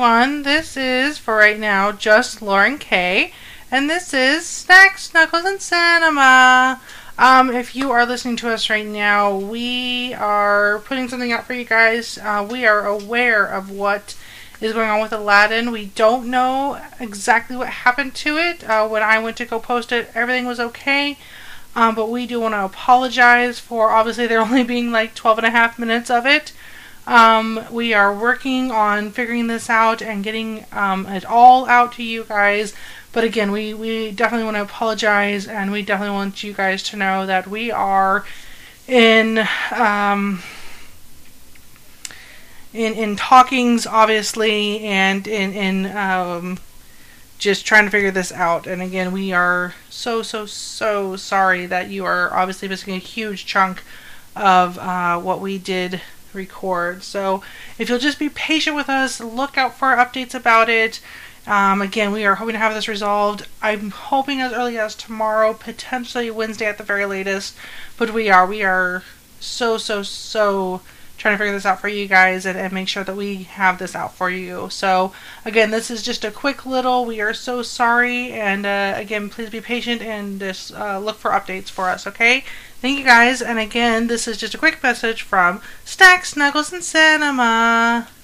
everyone. This is, for right now, just Lauren K. And this is Snacks, Knuckles, and Cinema. Um, if you are listening to us right now, we are putting something out for you guys. Uh, we are aware of what is going on with Aladdin. We don't know exactly what happened to it. Uh, when I went to go post it, everything was okay. Um, but we do want to apologize for obviously there only being like 12 and a half minutes of it. Um, we are working on figuring this out and getting um, it all out to you guys. But again, we, we definitely want to apologize and we definitely want you guys to know that we are in um, in in talkings, obviously, and in in um, just trying to figure this out. And again, we are so so so sorry that you are obviously missing a huge chunk of uh, what we did record. So if you'll just be patient with us, look out for updates about it. Um, again, we are hoping to have this resolved. I'm hoping as early as tomorrow, potentially Wednesday at the very latest. But we are, we are so, so, so trying to figure this out for you guys and, and make sure that we have this out for you. So, again, this is just a quick little. We are so sorry. And uh, again, please be patient and just uh, look for updates for us, okay? Thank you guys. And again, this is just a quick message from Snacks Knuckles and Cinema.